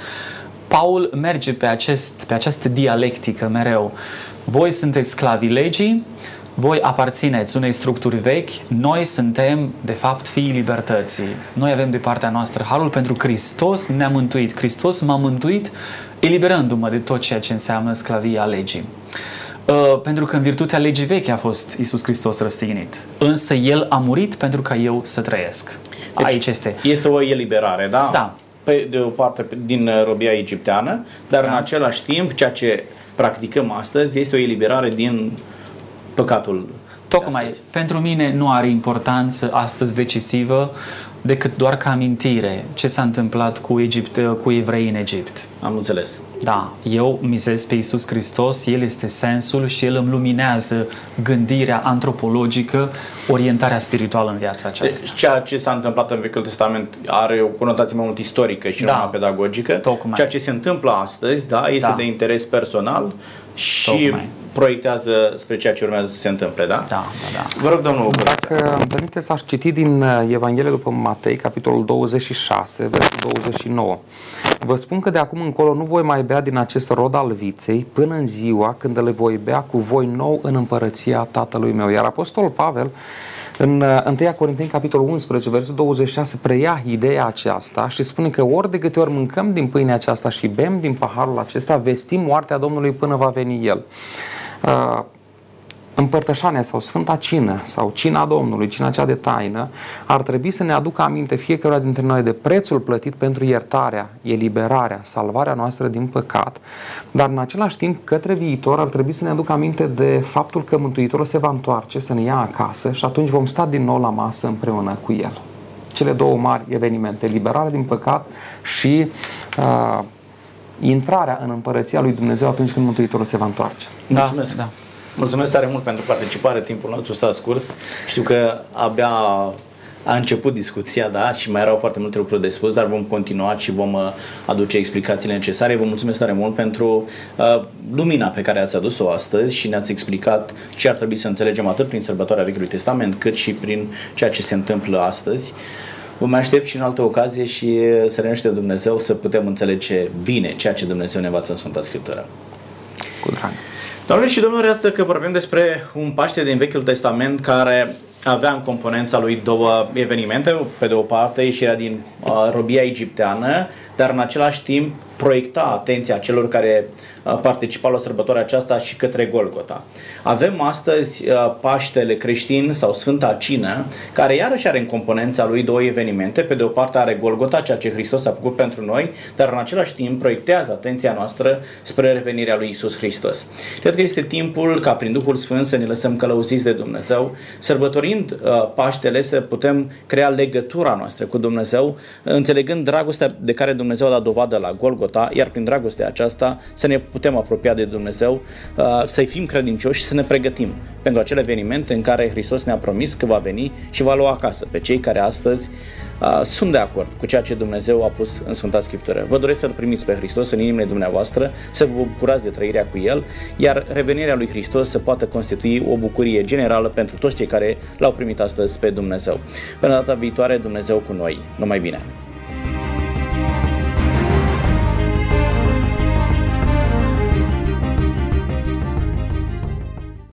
Paul merge pe, acest, pe această dialectică mereu. Voi sunteți sclavii legii, voi aparțineți unei structuri vechi, noi suntem, de fapt, fiii libertății. Noi avem de partea noastră harul pentru Hristos ne-a mântuit. Hristos m-a mântuit eliberându-mă de tot ceea ce înseamnă sclavia legii. Uh, pentru că în virtutea legii vechi a fost Isus Hristos răstignit. Însă El a murit pentru ca eu să trăiesc. Deci, Aici este. Este o eliberare, da? Da. Pe, de o parte pe- din uh, robia egipteană, dar da. în același timp ceea ce practicăm astăzi este o eliberare din păcatul de Tocmai, astăzi. pentru mine nu are importanță astăzi decisivă decât doar ca amintire ce s-a întâmplat cu, Egipt, cu evrei în Egipt. Am înțeles. Da, eu mizez pe Isus Hristos, El este sensul și El îmi luminează gândirea antropologică, orientarea spirituală în viața aceasta. Deci, ceea ce s-a întâmplat în Vechiul Testament are o conotație mai mult istorică și Da. nu una pedagogică. Tocmai. Ceea ce se întâmplă astăzi, da, este Da. de interes personal și Tocmai. Proiectează spre ceea ce urmează să se întâmple, da? Da, da, da. Vă rog, domnul Bărață. Dacă îmi permiteți, aș citi din uh, Evanghelia după Matei, capitolul 26, versetul 29. Vă spun că de acum încolo nu voi mai bea din acest rod al viței până în ziua când le voi bea cu voi nou în împărăția Tatălui meu. Iar Apostolul Pavel în uh, 1 Corinteni, capitolul 11, versetul 26, preia ideea aceasta și spune că ori de câte ori mâncăm din pâinea aceasta și bem din paharul acesta, vestim moartea Domnului până va veni El. Uh, împărtășania sau Sfânta Cină sau Cina Domnului, cina cea de taină, ar trebui să ne aducă aminte fiecare dintre noi de prețul plătit pentru iertarea, eliberarea, salvarea noastră din păcat, dar în același timp către viitor ar trebui să ne aducă aminte de faptul că Mântuitorul se va întoarce să ne ia acasă și atunci vom sta din nou la masă împreună cu El. Cele două mari evenimente, liberarea din păcat și uh, intrarea în împărăția lui Dumnezeu atunci când Mântuitorul se va întoarce. Da, Mulțumesc. da. Mulțumesc tare mult pentru participare, timpul nostru s-a scurs. Știu că abia a început discuția, da, și mai erau foarte multe lucruri de spus, dar vom continua și vom uh, aduce explicațiile necesare. Vă mulțumesc tare mult pentru uh, lumina pe care ați adus-o astăzi și ne-ați explicat ce ar trebui să înțelegem atât prin sărbătoarea Vechiului Testament, cât și prin ceea ce se întâmplă astăzi. Vă mai aștept și în altă ocazie și să ne Dumnezeu să putem înțelege bine ceea ce Dumnezeu ne învață în Sfânta Scriptură. Cu drag. Doamne și domnule, iată că vorbim despre un Paște din Vechiul Testament care avea în componența lui două evenimente. Pe de o parte, ieșirea din uh, robia egipteană, dar în același timp proiecta atenția celor care participau la sărbătoarea aceasta și către Golgota. Avem astăzi Paștele creștin sau Sfânta Cină, care iarăși are în componența lui două evenimente. Pe de o parte are Golgota, ceea ce Hristos a făcut pentru noi, dar în același timp proiectează atenția noastră spre revenirea lui Isus Hristos. Cred că este timpul ca prin Duhul Sfânt să ne lăsăm călăuziți de Dumnezeu, sărbătorind Paștele să putem crea legătura noastră cu Dumnezeu, înțelegând dragostea de care Dumnezeu a dat dovadă la Golgota, iar prin dragostea aceasta să ne putem apropia de Dumnezeu, uh, să-i fim credincioși și să ne pregătim pentru acele evenimente în care Hristos ne-a promis că va veni și va lua acasă pe cei care astăzi uh, sunt de acord cu ceea ce Dumnezeu a pus în Sfânta Scriptură. Vă doresc să-L primiți pe Hristos în inimile dumneavoastră, să vă bucurați de trăirea cu El, iar revenirea lui Hristos să poată constitui o bucurie generală pentru toți cei care l-au primit astăzi pe Dumnezeu. Până data viitoare, Dumnezeu cu noi. Numai bine!